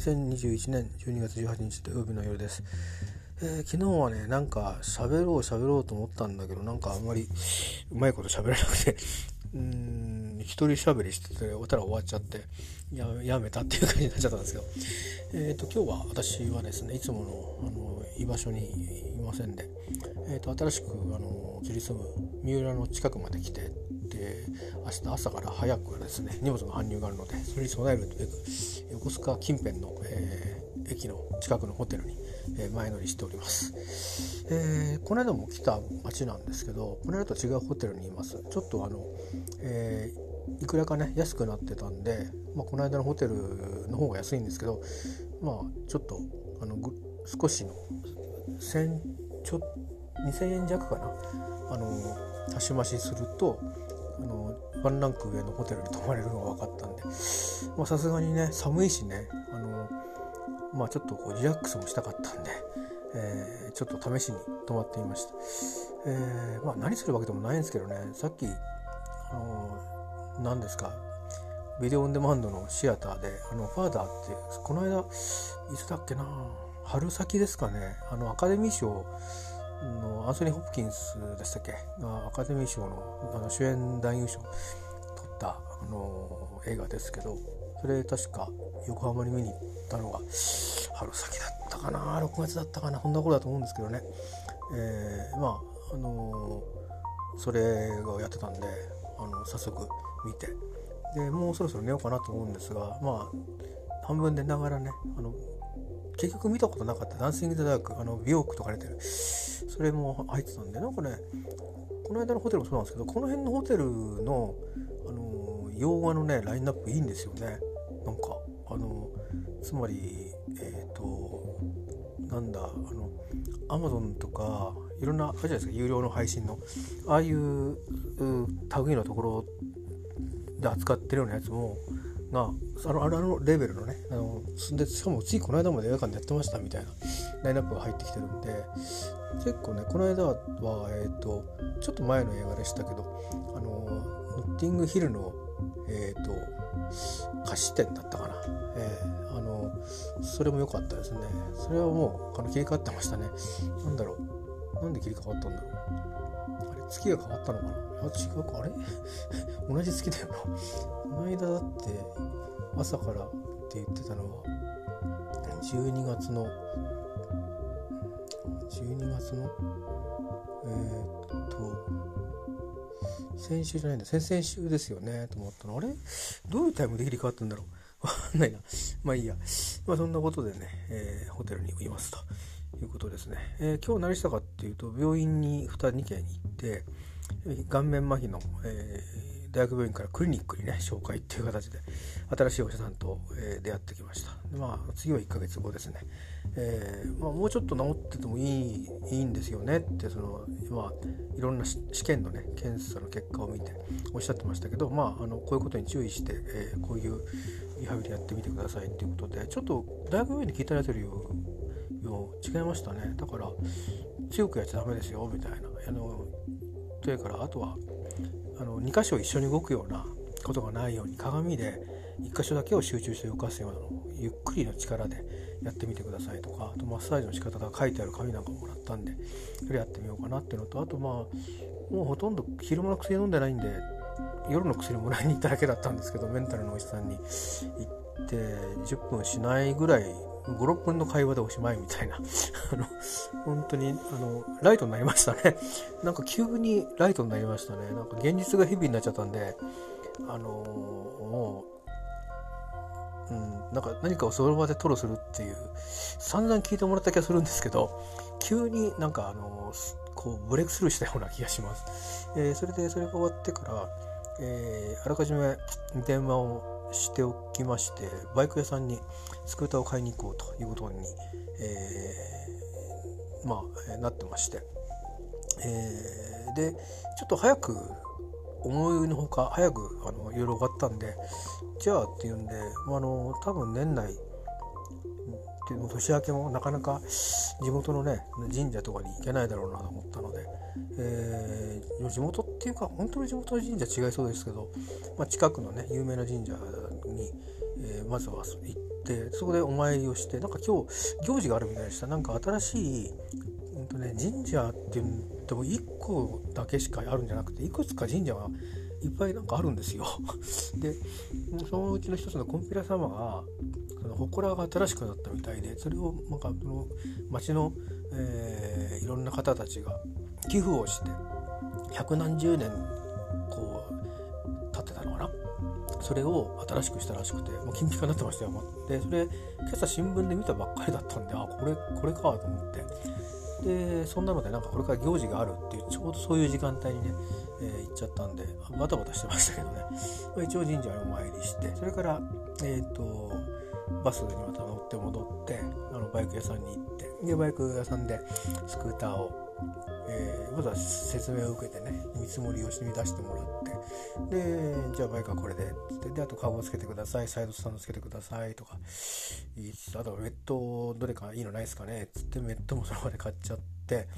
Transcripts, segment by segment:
2021年12月18日土曜日の夜です、えー、昨日はねなんか喋ろう喋ろうと思ったんだけどなんかあんまりうまいこと喋れなくて。うん一人喋りしてておたら終わっちゃってややめたっていう感じになっちゃったんですけどえっ、ー、と今日は私はですねいつものあの居場所にいませんで、えーと、新しくあの移り住む三浦の近くまで来てで明日朝から早くですね荷物の搬入があるのでそれに備えるべく横須賀近辺の、えー、駅の近くのホテルに、えー、前乗りしております、えー、この間も来た町なんですけどこの間と違うホテルにいます。ちょっとあの、えいくらかね安くなってたんで、まあ、この間のホテルの方が安いんですけどまあちょっとあの少しの1000ちょ2000円弱かな。あの足し増しするとあのワンランク上のホテルに泊まれるのが分かったんでさすがにね寒いしねあのまあちょっとこうリラックスもしたかったんで、えー、ちょっと試しに泊まってみました、えー、まあ何するわけでもないんですけどねさっきあの何ですかビデオオンデマンドのシアターであのファーダーってこの間いつだっけな春先ですかねあのアカデミー賞のアンソニー・ホプキンスでしたっけ？がアカデミー賞のあの主演男優賞取ったあの映画ですけどそれ確か横浜に見に行ったのが春先だったかな6月だったかなこんな頃だと思うんですけどね、えー、まああのそれがやってたんであの早速見て。でもうそろそろ寝ようかなと思うんですがまあ半分寝ながらねあの結局見たことなかった。ダンシング・ザ・ダーク。あの美容区とか出てる。それも入ってたんでなんかねこの間のホテルもそうなんですけどこの辺のホテルのあの洋画のねラインナップいいんですよね。なんかあのつまりえっ、ー、となんだあのアマゾンとかいろんなあるじゃないですか有料の配信の。ああいう類のところで扱ってるようなやつもがあ。のあのレベルのね。あのでしかもついこの間まで映画館でやってましたみたいなラインナップが入ってきてるんで結構ねこの間は、えーと、ちょっと前の映画でしたけどあのノッティングヒルの、えーと、菓子店だったかな、えー、あのそれも良かったですね。それはもうあの切り替わってましたね。なんだろう。なんで切り替わったんだろう月が変わったのかな？あ違うか。あれ？同じ月だよな。この間だって朝からって言ってたのは12月の12月のえー、っと先週じゃないんだ。先々週ですよねと思ったの。あれ？どういうタイムで切り替わったんだろう？わかんないな。まあいいや。まあそんなことでね、えー、ホテルにいますということですね、えー、今日何したかっていうと病院に 2, 2件行って顔面麻痺の、えー、大学病院からクリニックにね紹介っていう形で新しいお医者さんと、えー、出会ってきました。でまあ次は1ヶ月後ですね、えーまあ、もうちょっと治っててもいいいいんですよねってその、ま、いろんな試験のね検査の結果を見ておっしゃってましたけど、まあ、あのこういうことに注意して、えー、こういうリハビリやってみてくださいっていうことでちょっと大学病院で聞いたやつより違いましたね。だから強くやっちゃダメですよみたいな。あのそれからあとはあの2箇所一緒に動くようなことがないように鏡で1箇所だけを集中して動かすようなの。をゆっくりの力でやってみてくださいとかあとマッサージの仕方が書いてある紙なんかもらったんでそれやってみようかなっていうのとあとまあもうほとんど昼間の薬飲んでないんで夜の薬もらいに行っただけだったんですけどメンタルのお医者さんに行って10分しないぐらい56分の会話でおしまいみたいな。あの本当にあのライトになりましたね。なんか急にライトになりましたね。なんか現実が日々になっちゃったんであのもう、うん、なんか何かをその場で吐露するっていう散々聞いてもらった気がするんですけど急になんかあのこうブレイクスルーしたような気がします、えー、それでそれが終わってから、えー、あらかじめ電話をしておきましてバイク屋さんにスクーターを買いに行こうということに、えー、まあなってまして、えー、でちょっと早く思いのほか早くあのいろいろ終わったんでじゃあっていうんでまあの多分年内っていう年明けもなかなか地元のね神社とかに行けないだろうなと思ったので、えー、地元っていうか本当に地元の神社違いそうですけど、まあ、近くのね有名な神社に、えー、まずは行ってってそこでお参りをしてなんか今日行事があるみたいでしたなんか新しい、うんとね、神社って言っても1個だけしかあるんじゃなくていくつか神社がいっぱいなんかあるんですよ。でそのうちの一つのコンピラ様がその祠が新しくなったみたいでそれをなんかその町の、えー、いろんな方たちが寄付をして百何十年こう経ってたのかなそれを新しくしたらしくてもう金ピカになってましたよでそれ今朝新聞で見たばっかりだったんであこれこれかと思って。でそんなのでなんかこれから行事があるっていうちょうどそういう時間帯にね、えー、行っちゃったんでバタバタしてましたけどね、まあ、一応神社にお参りしてそれからえっ、ー、とバスにまた乗って戻ってあのバイク屋さんに行ってでバイク屋さんでスクーターをえー、まずは説明を受けてね見積もりをしてみ出してもらってでじゃあバイクはこれでっつってであとカゴをつけてくださいサイドスタンドつけてくださいとかあとウェットどれかいいのないですかねっつってウェットもその場で買っちゃって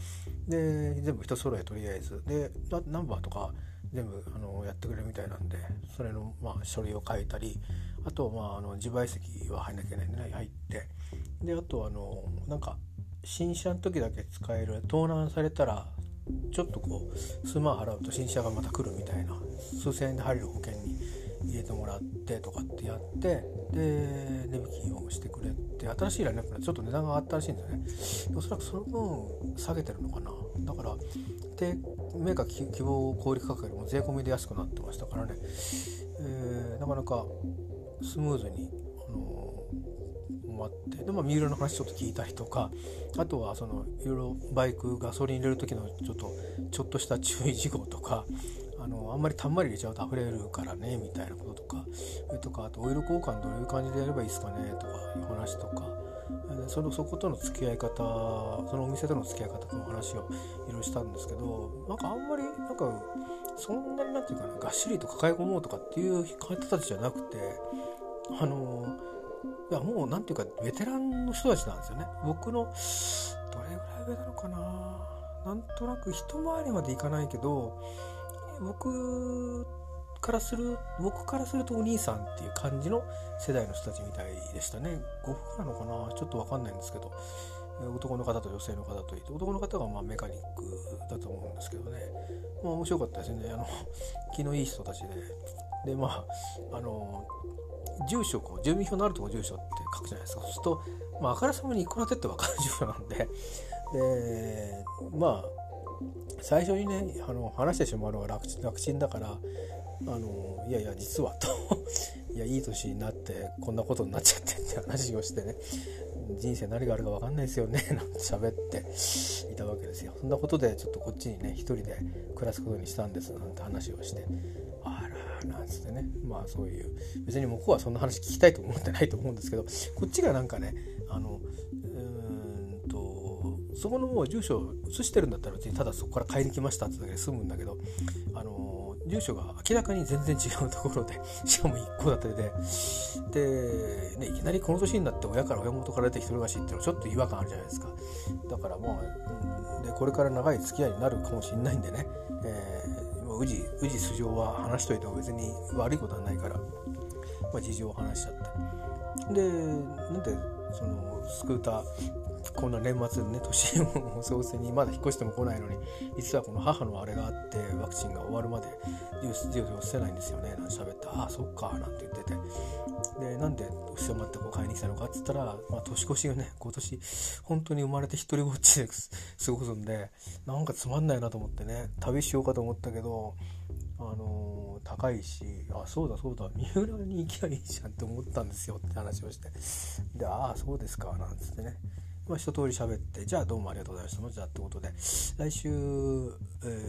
で全部一揃えとりあえず。でナンバーとか全部あのやってくれるみたいなんでそれの、まあ、書類を書いたりあと、まあ、あの自賠責は入んなきゃいけないんでね入って。であとあのなんか新車の時だけ使える盗難されたらちょっとこう数万払うと新車がまた来るみたいな数千円で入る保険に入れてもらってとかってやってで値引きをしてくれて新しいラインナップでちょっと値段が上がったらしいんですよね。おそらくその分下げてるのかな。だからでメーカー希望小売価格よりも税込みで安くなってましたからね、えー、なかなかスムーズにもあってで、まあ、三浦の話ちょっと聞いたりとかあとはそのいろいろバイクガソリン入れる時のちょっとちょっとした注意事項とかあのあんまりたんまり入れちゃうと溢れるからねみたいなこととかとかあとオイル交換どういう感じでやればいいですかねとかいう話とか。そのそことの付き合い方そのお店との付き合い方との話をいろいろしたんですけどなんかあんまりなんかそんなになんていうかながっしりと抱え込もうとかっていう方たちじゃなくてあのいやもうなんていうかベテランの人たちなんですよね。僕のどれぐらい上なのかな。なんとなく一回りまでいかないけど僕からする僕からするとお兄さんっていう感じの世代の人たちみたいでしたね。ご夫婦なのかな。ちょっと分かんないんですけど。男の方と女性の方といて。男の方がまあメカニックだと思うんですけどね。まあ面白かったですね。あの気のいい人たちで。でまああの住所こう住民票のあるとこ住所って書くじゃないですか。そうすると、まあ、あからさまにいくら手って分かる住所なんで。でまあ最初にねあの話してしまうのが楽楽ちんだからあのいやいや実はと。いやいい年になってこんなことになっちゃってって話をしてね。人生何があるか分かんないですよね。なんて喋っていたわけですよ。そんなことでちょっとこっちにね一人で暮らすことにしたんです。なんて話をして。あら。なんつってね。まあそういう。別に向こうはそんな話聞きたいと思ってないと思うんですけど。こっちがなんかねあのうんとそこのもう住所を移してるんだったら別にただそこから買いに来ましたってだけで済むんだけどあの住所が明らかに全然違うところで しかも1個建てで。で、ね、いきなりこの年になって親から親元から出て一人暮らしっていうのはちょっと違和感あるじゃないですか。だからまあでこれから長い付き合いになるかもしれないんでね、えー宇治宇治素性は話しといても別に悪いことはないから、まあ、事情を話しちゃって。でなんでそのスクーターこんな年末ね年も総選にまだ引っ越しても来ないのに実はこの母のあれがあってワクチンが終わるまで授業を捨てないんですよね。なんて喋って「ああそっか」なんて言ってて。でなんで伏せまってこう買いに来たのかっつったら、まあ、年越しがね今年本当に生まれて一人ぼっちで 過ごすんでなんかつまんないなと思ってね旅しようかと思ったけどあのー、高いしあそうだそうだ三浦に行きゃいいじゃんって思ったんですよって話をして。でああそうですかなんつってね。まあ、一通り喋ってじゃあどうもありがとうございました。じゃあってことで来週、え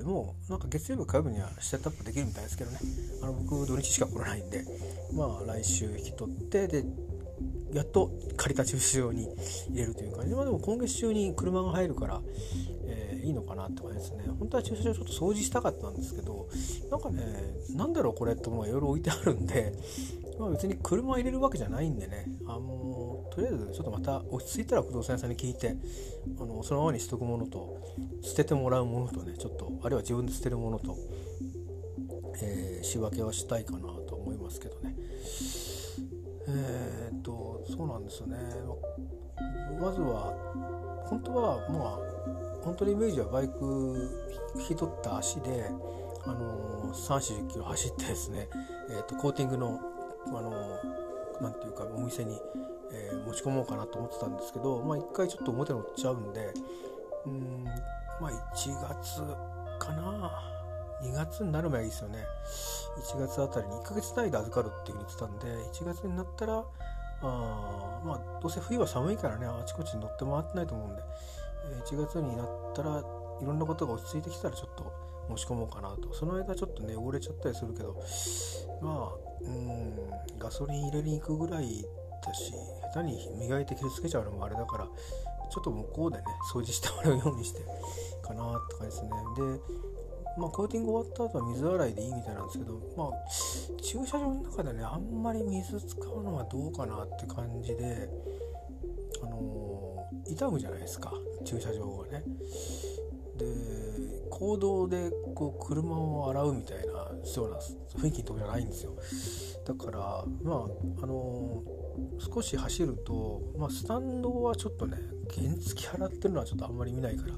ー、もうなんか月曜日火曜日にはセットアップできるみたいですけどね。あの僕土日しか来れないんでまあ来週引き取ってでやっと借りた駐車場に入れるという感じ。で、まあ、でも今月中に車が入るから、えー、いいのかなって感じですね。本当は駐車場ちょっと掃除したかったんですけどなんかねなんだろうこれってものがいろいろ置いてあるんで、まあ、別に車入れるわけじゃないんでねあのとりあえずちょっとまた落ち着いたら不動産屋さんに聞いてあのそのままにしとくものと捨ててもらうものとねちょっとあるいは自分で捨てるものと、えー、仕分けはしたいかなと思いますけどね。えー、っとそうなんですよねまずは本当はまあ本当のイメージはバイク引き取った足であの3 4 0キロ走ってですね、えーと、コーティングのあのなんていうかお店に、えー、持ち込もうかなと思ってたんですけどまあ一回ちょっと表乗っちゃうんでうんまあ1月かな2月になる前いいですよね。1月あたりに1ヶ月単位で預かるっていうふうに言ってたんで1月になったらあまあどうせ冬は寒いからねあちこちに乗って回ってないと思うんで1月になったらいろんなことが落ち着いてきたらちょっと申し込もうかなと。その間ちょっとね汚れちゃったりするけどまあうんガソリン入れに行くぐらいだし下手に磨いて傷つけちゃうのもあれだからちょっと向こうでね掃除してもらうようにしてかなって感じですねでまあ、コーティング終わった後は水洗いでいいみたいなんですけど、まあ、駐車場の中でねあんまり水使うのはどうかなって感じで、あのー、傷むじゃないですか駐車場がね。で公道でこう車を洗うみたいなような雰囲気のとこじゃないんですよ。だからまああのー、少し走ると、まあ、スタンドはちょっとね原付払ってるのはちょっとあんまり見ないから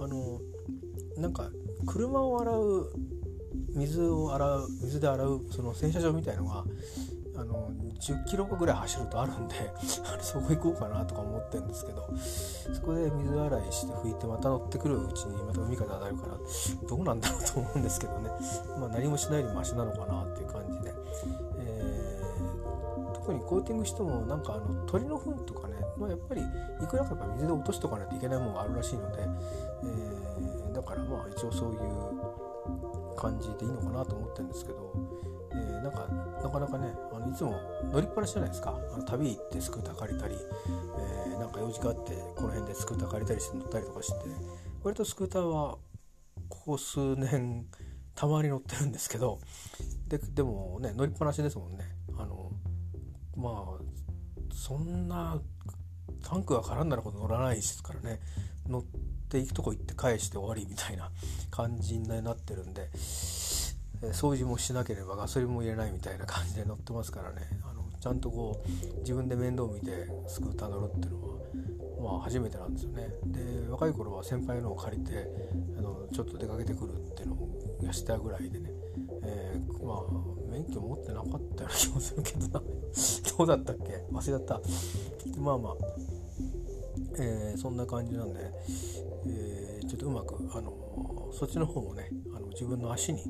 あのー、なんか車を洗う水を洗う水で洗うその洗車場みたいのがあの10キロぐらい走るとあるんで そこ行こうかなとか思ってるんですけどそこで水洗いして拭いてまた乗ってくるうちにまた海風当たるからどうなんだろうと思うんですけどね、まあ、何もしないよりマシなのかなっていう感じで、えー、特にコーティングしてもなんかあの鳥の糞とかね、まあ、やっぱりいくらかやっぱ水で落としとかないといけないものがあるらしいので、えー、だからまあ一応そういう感じでいいのかなと思ってるんですけど、えー、なんかなかなかねあのいつも乗りっぱなしじゃないですか。あの旅行ってスクーター借りたり、えー、なんか用事があってこの辺でスクーター借りたりして乗ったりとかして割とスクーターはここ数年たまに乗ってるんですけどででもね乗りっぱなしですもんね。あのまあそんなタンクが絡んだらこと乗らないですからね。乗っていくとこ行って返して終わりみたいな感じになってるんで。掃除もしなければガソリンも入れないみたいな感じで乗ってますからね。あのちゃんとこう自分で面倒見てスクーター乗るっていうのはまあ初めてなんですよね。で若い頃は先輩のを借りてあのちょっと出かけてくるっていうのをしたぐらいでね、えー、まあ免許持ってなかったような気もするけどな。どうだったっけ？忘れちゃった。まあまあえー、そんな感じなんで、えー、ちょっとうまくあのそっちの方もねあの自分の足に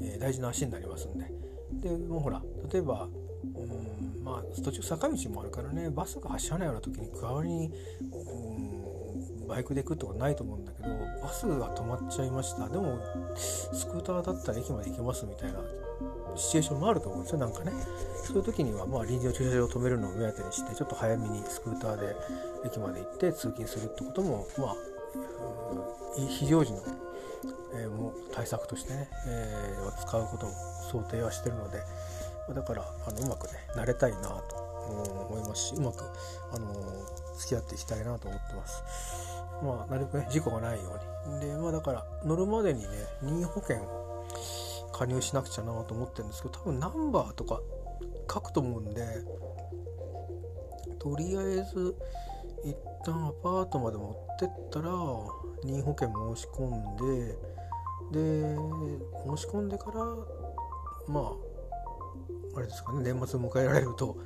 えー、大事な足になりますんで。でもうほら例えばうんまあ途中坂道もあるからねバスが走らないような時に代わりにうんバイクで行くってことないと思うんだけどバスが止まっちゃいました。でもスクーターだったら駅まで行けますみたいなシチュエーションもあると思うんですよなんかね。そういう時にはまあ臨時の駐車場を止めるのを目当てにしてちょっと早めにスクーターで駅まで行って通勤するってこともまあ非常時のえー、も対策としてね、えー、使うことも想定はしてるのでだからあのうまくね慣れたいなと思いますしうまく、あの付き合っていきたいなと思ってます。まあ、なるべくね事故がないように。でまあだから乗るまでにね任意保険加入しなくちゃなと思ってるんですけど多分ナンバーとか書くと思うんでとりあえず一旦アパートまで持ってったら任意保険申し込んでで申し込んでからまああれですかね年末迎えられると、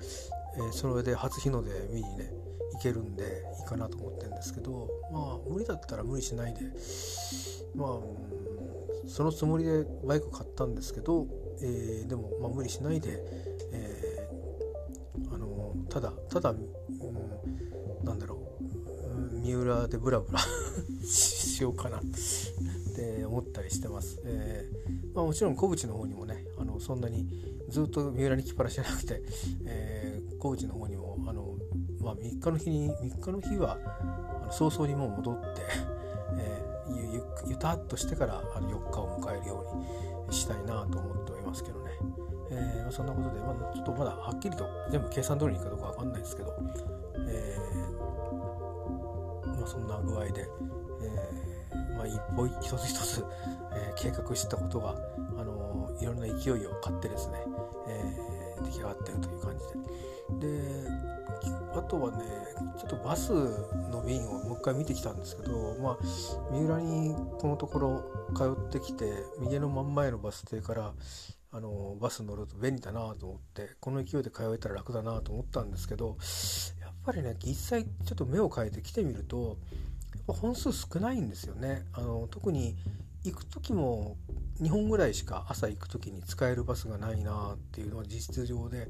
えー、それで初日の出見にね行けるんでいいかなと思ってるんですけどまあ無理だったら無理しないでまあそのつもりでバイク買ったんですけど、えー、でも、まあ、無理しないで、えー、あのただただ、うん、なんだろう三浦でブラブラ しようかな。って思ったりしてます、えー、まあ、もちろん小淵の方にもねあのそんなにずっと三浦に来っぱなしじゃなくて、えー、小淵の方にもあの、まあ、3日の日に3日の日はあの早々にもう戻って、えー、ゆゆたっとしてからあの4日を迎えるようにしたいなと思っておりますけどね、えーま、そんなことで、まあ、ちょっとまだはっきりと全部計算通りにいくかどうかわかんないですけど、えーまあ、そんな具合で、えまあ、一歩一つ一つ、えー、計画してたことが、あのー、いろんな勢いを買ってですね、え出来上がってるという感じで。であとはねちょっとバスの便をもう一回見てきたんですけどまあ三浦にこのところ通ってきて右の真ん前のバス停からあのバス乗ると便利だなと思ってこの勢いで通えたら楽だなと思ったんですけどやっぱりね実際ちょっと目を変えて来てみると本数少ないんですよね。あの特に行く時も2本ぐらいしか朝行く時に使えるバスがないなっていうのは実質上で。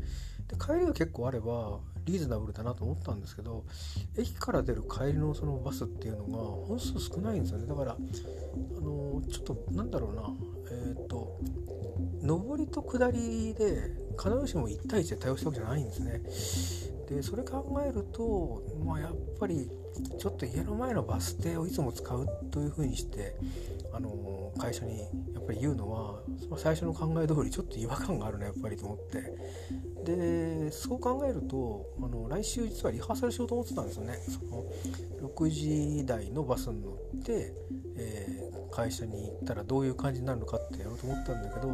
で帰りが結構あればリーズナブルだなと思ったんですけど駅から出る帰りのそのバスっていうのが本数少ないんですよね。だからあのちょっとなんだろうな。えっ、ー、と上りと下りで必ずしも1対1で対応したわけじゃないんですね。でそれ考えるとまあやっぱりちょっと家の前のバス停をいつも使うというふうにしてあの会社にやっぱり言うのは最初の考え通りちょっと違和感があるねやっぱりと思って。でそう考えるとあの来週実はリハーサルしようと思ってたんですよね。その6時台のバスに乗って、えー、会社に行ったらどういう感じになるのかってやろうと思ったんだけど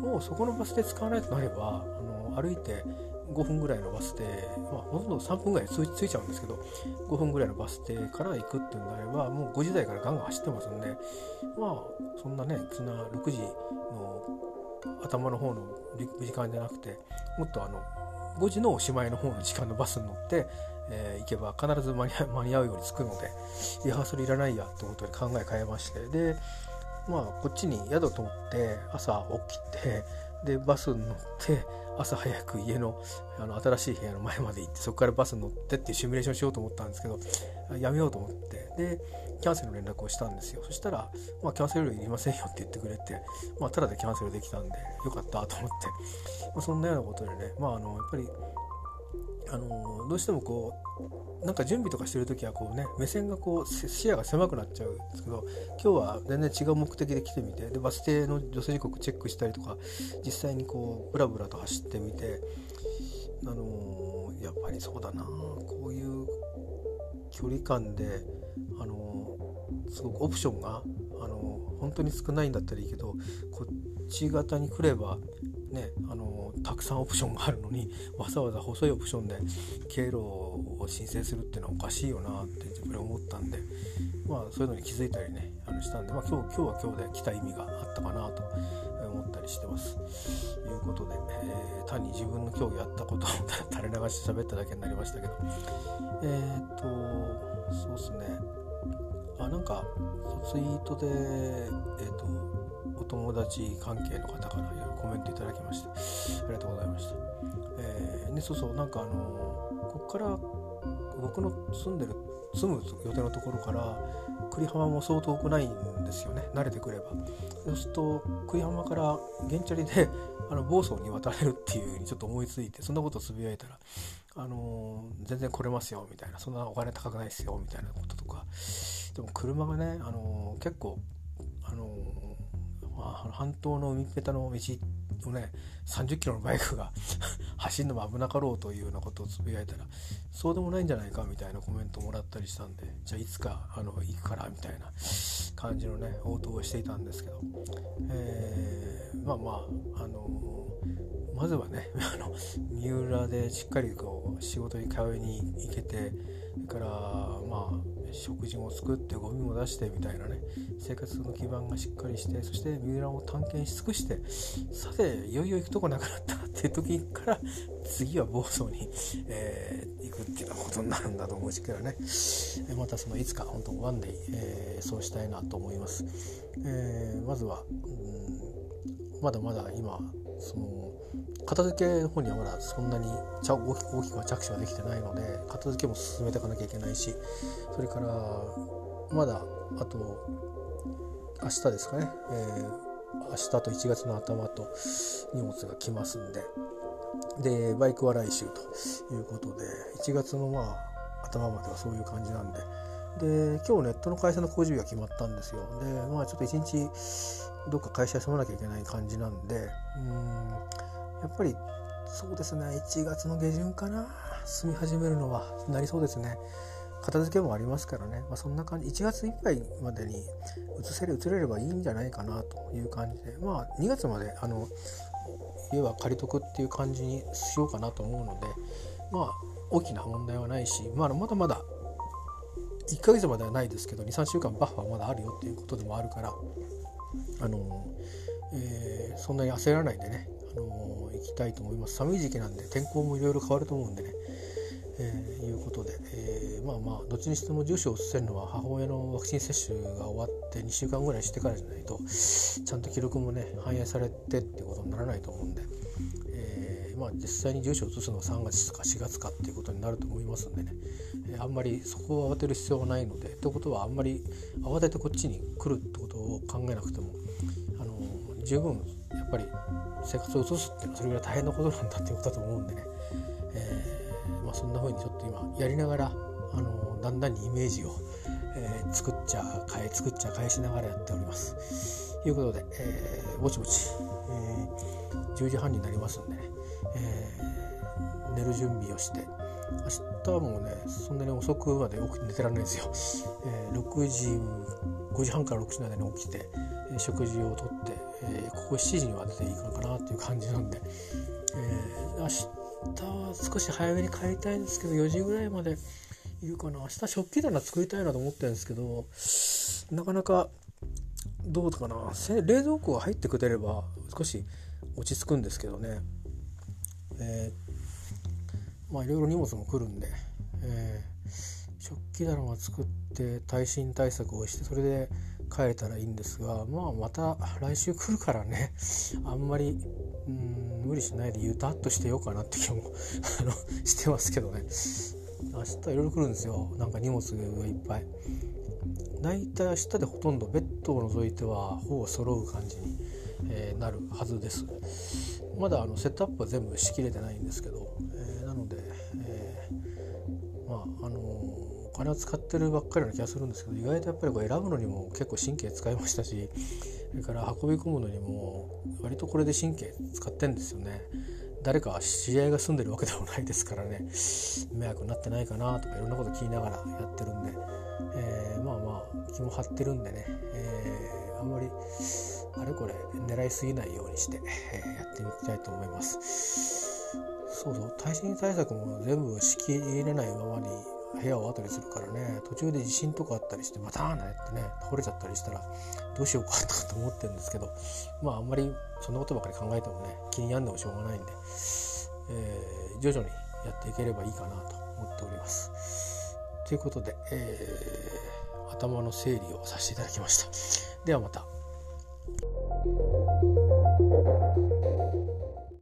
もうそこのバスで使わないとなればあの歩いて5分ぐらいのバス停、まあ、ほとんど3分ぐらいついちゃうんですけど5分ぐらいのバス停から行くっていうんであればもう5時台からガンガン走ってますんでまあそんなねそんな6時の頭の方の時間じゃなくてもっとあの5時のおしまいの方の時間のバスに乗って、えー、行けば必ず間に間に合うように着くのでリハーサルいらないやってことで考え変えましてでまあこっちに宿取って朝起きてでバスに乗って朝早く家のあの新しい部屋の前まで行ってそこからバスに乗ってっていうシミュレーションしようと思ったんですけどやめようと思って。でキャンセルの連絡をしたんですよ。そしたら、まあ、キャンセル料いりませんよって言ってくれて、まあ、ただでキャンセルできたんでよかったと思って、まあ、そんなようなことでね、まあ、あのやっぱりあのどうしてもこうなんか準備とかしてる時はこうね目線がこう視野が狭くなっちゃうんですけど今日は全然違う目的で来てみてでバス停の女性時刻チェックしたりとか実際にこうブラブラと走ってみてあのやっぱりそうだなこういう距離感であのすごくオプションがあの本当に少ないんだったらいいけどこっち側に来ればねあのたくさんオプションがあるのにわざわざ細いオプションで経路を申請するっていうのはおかしいよなって自分で思ったんでまあそういうのに気づいたりねあのしたんで、まあ、今日今日は今日で来た意味があったかなと思ったりしてます。ということで、えー、単に自分の競技やったことを 垂れ流し喋っただけになりましたけどえっ、とそうっすねあなんかツイートでえっ、と友達関係の方からいろいろコメントいただきましてありがとうございました。えー、ね、そうそうなんかあのこっから僕の住んでる住む予定のところから栗浜も相当遠くないんですよね。慣れてくれば。そうすると栗浜から原チャリで あの房総に渡れるっていうふうにちょっと思いついてそんなことつぶやいたら、あのー、全然来れますよみたいな。そんなお金高くないですよみたいなこととか。でも車がね、あのー、結構、あのー、まあ、半島の海っぺたの道をね30キロのバイクが 走るのも危なかろうというようなことをつぶやいたらそうでもないんじゃないかみたいなコメントをもらったりしたんでじゃあいつかあの行くからみたいな感じのね応答をしていたんですけど、えー、まあまああのー、まずはね あの三浦でしっかりこう仕事に通いに行けてそれからまあ食事も作ってゴミも出してみたいなね。生活の基盤がしっかりしてそして三浦を探検し尽くしてさていよいよ行くとこなくなったっていう時から次は房総に、えー、行くっていうようなことになるんだと思うしけどね。またそのいつか本当ワンデイ、えー、そうしたいなと思います、えー、まずは、うん、まだまだ今その片付けの方にはまだそんなに大きく大きくは着手はできてないので片付けも進めていかなきゃいけないしそれからまだあと明日ですかね、えー、明日と1月の頭と荷物が来ますんで。でバイクは来週ということで1月のまあ頭まではそういう感じなんで。で今日ネットの会社の工事日が決まったんですよ。でまあちょっと一日どっか会社休まなきゃいけない感じなんでうんやっぱりそうですね。1月の下旬かな。住み始めるのはなりそうですね。片付けもありますからね、まあ、そんな感じ。1月いっぱいまでに移せる移れればいいんじゃないかなという感じで。まあ2月まであの家は借りとくっていう感じにしようかなと思うので。まあ大きな問題はないし、まあ、まだまだ1ヶ月まではないですけど23週間バッファーまだあるよっていうことでもあるから。あの、えー、そんなに焦らないでね、あの行きたいと思います。寒い時期なんで天候もいろいろ変わると思うんでね。えー、いうことで、えー、まあまあどっちにしても重視を移せるのは母親のワクチン接種が終わって2週間ぐらいしてからじゃないとちゃんと記録もね反映されてっていうことにならないと思うんで、えー、まあ実際に重視を移すのは3月か4月かっていうことになると思いますんでね、えあんまりそこを慌てる必要はないのでってことはあんまり慌ててこっちに来るってことを考えなくてもあの十分やっぱり生活を移すっていうのはそれぐらい大変なことなんだっていうことだと思うんでね、えーまあ、そんな風にちょっと今やりながらあのだんだんにイメージを、えー、作っちゃ変え作っちゃ返しながらやっております。ということで、えー、ぼちぼち、えー、10時半になりますんでね、えー、寝る準備をして明日もねそんなに遅くまで起きて寝てらんないんですよ。えー、6時5時半から6時の間に起きて、食事をとって、えー、ここ7時には出ていくのかなっていう感じなんで、えー、明日は少し早めに帰りたいんですけど4時ぐらいまでいるかな。明日食器棚作りたいなと思ってるんですけどなかなかどうかな。冷蔵庫が入ってくれれば少し落ち着くんですけどね。えー、まあいろいろ荷物も来るんで、えー、食器棚を作って耐震対策をしてそれで帰れたらいいんですがまあまた来週来るからね。あんまりうん無理しないでゆたっとしてようかなって気も あのしてますけどね。明日いろいろ来るんですよ。なんか荷物がいっぱい。大体明日でほとんどベッドを除いてはほぼ揃う感じに、えー、なるはずです。まだあのセットアップは全部しきれてないんですけど、金を使ってるばっかりな気がするんですけど意外とやっぱりこれ選ぶのにも結構神経使いましたしそれから運び込むのにも割とこれで神経使ってんですよね。誰か知り合いが住んでるわけでもないですからね。迷惑になってないかなとかいろんなこと聞きながらやってるんで、えー、まあまあ気も張ってるんでね、えー、あんまりあれこれ狙いすぎないようにして、えー、やってみたいと思います。そうそう耐震対策も全部しきれないままに部屋を後にするからね途中で地震とかあったりしてまたーなってね倒れちゃったりしたらどうしようかとかと思ってるんですけどまああんまりそんなことばかり考えてもね気に病んでもしょうがないんで、えー、徐々にやっていければいいかなと思っております。ということで、えー、頭の整理をさせていただきました。ではまた。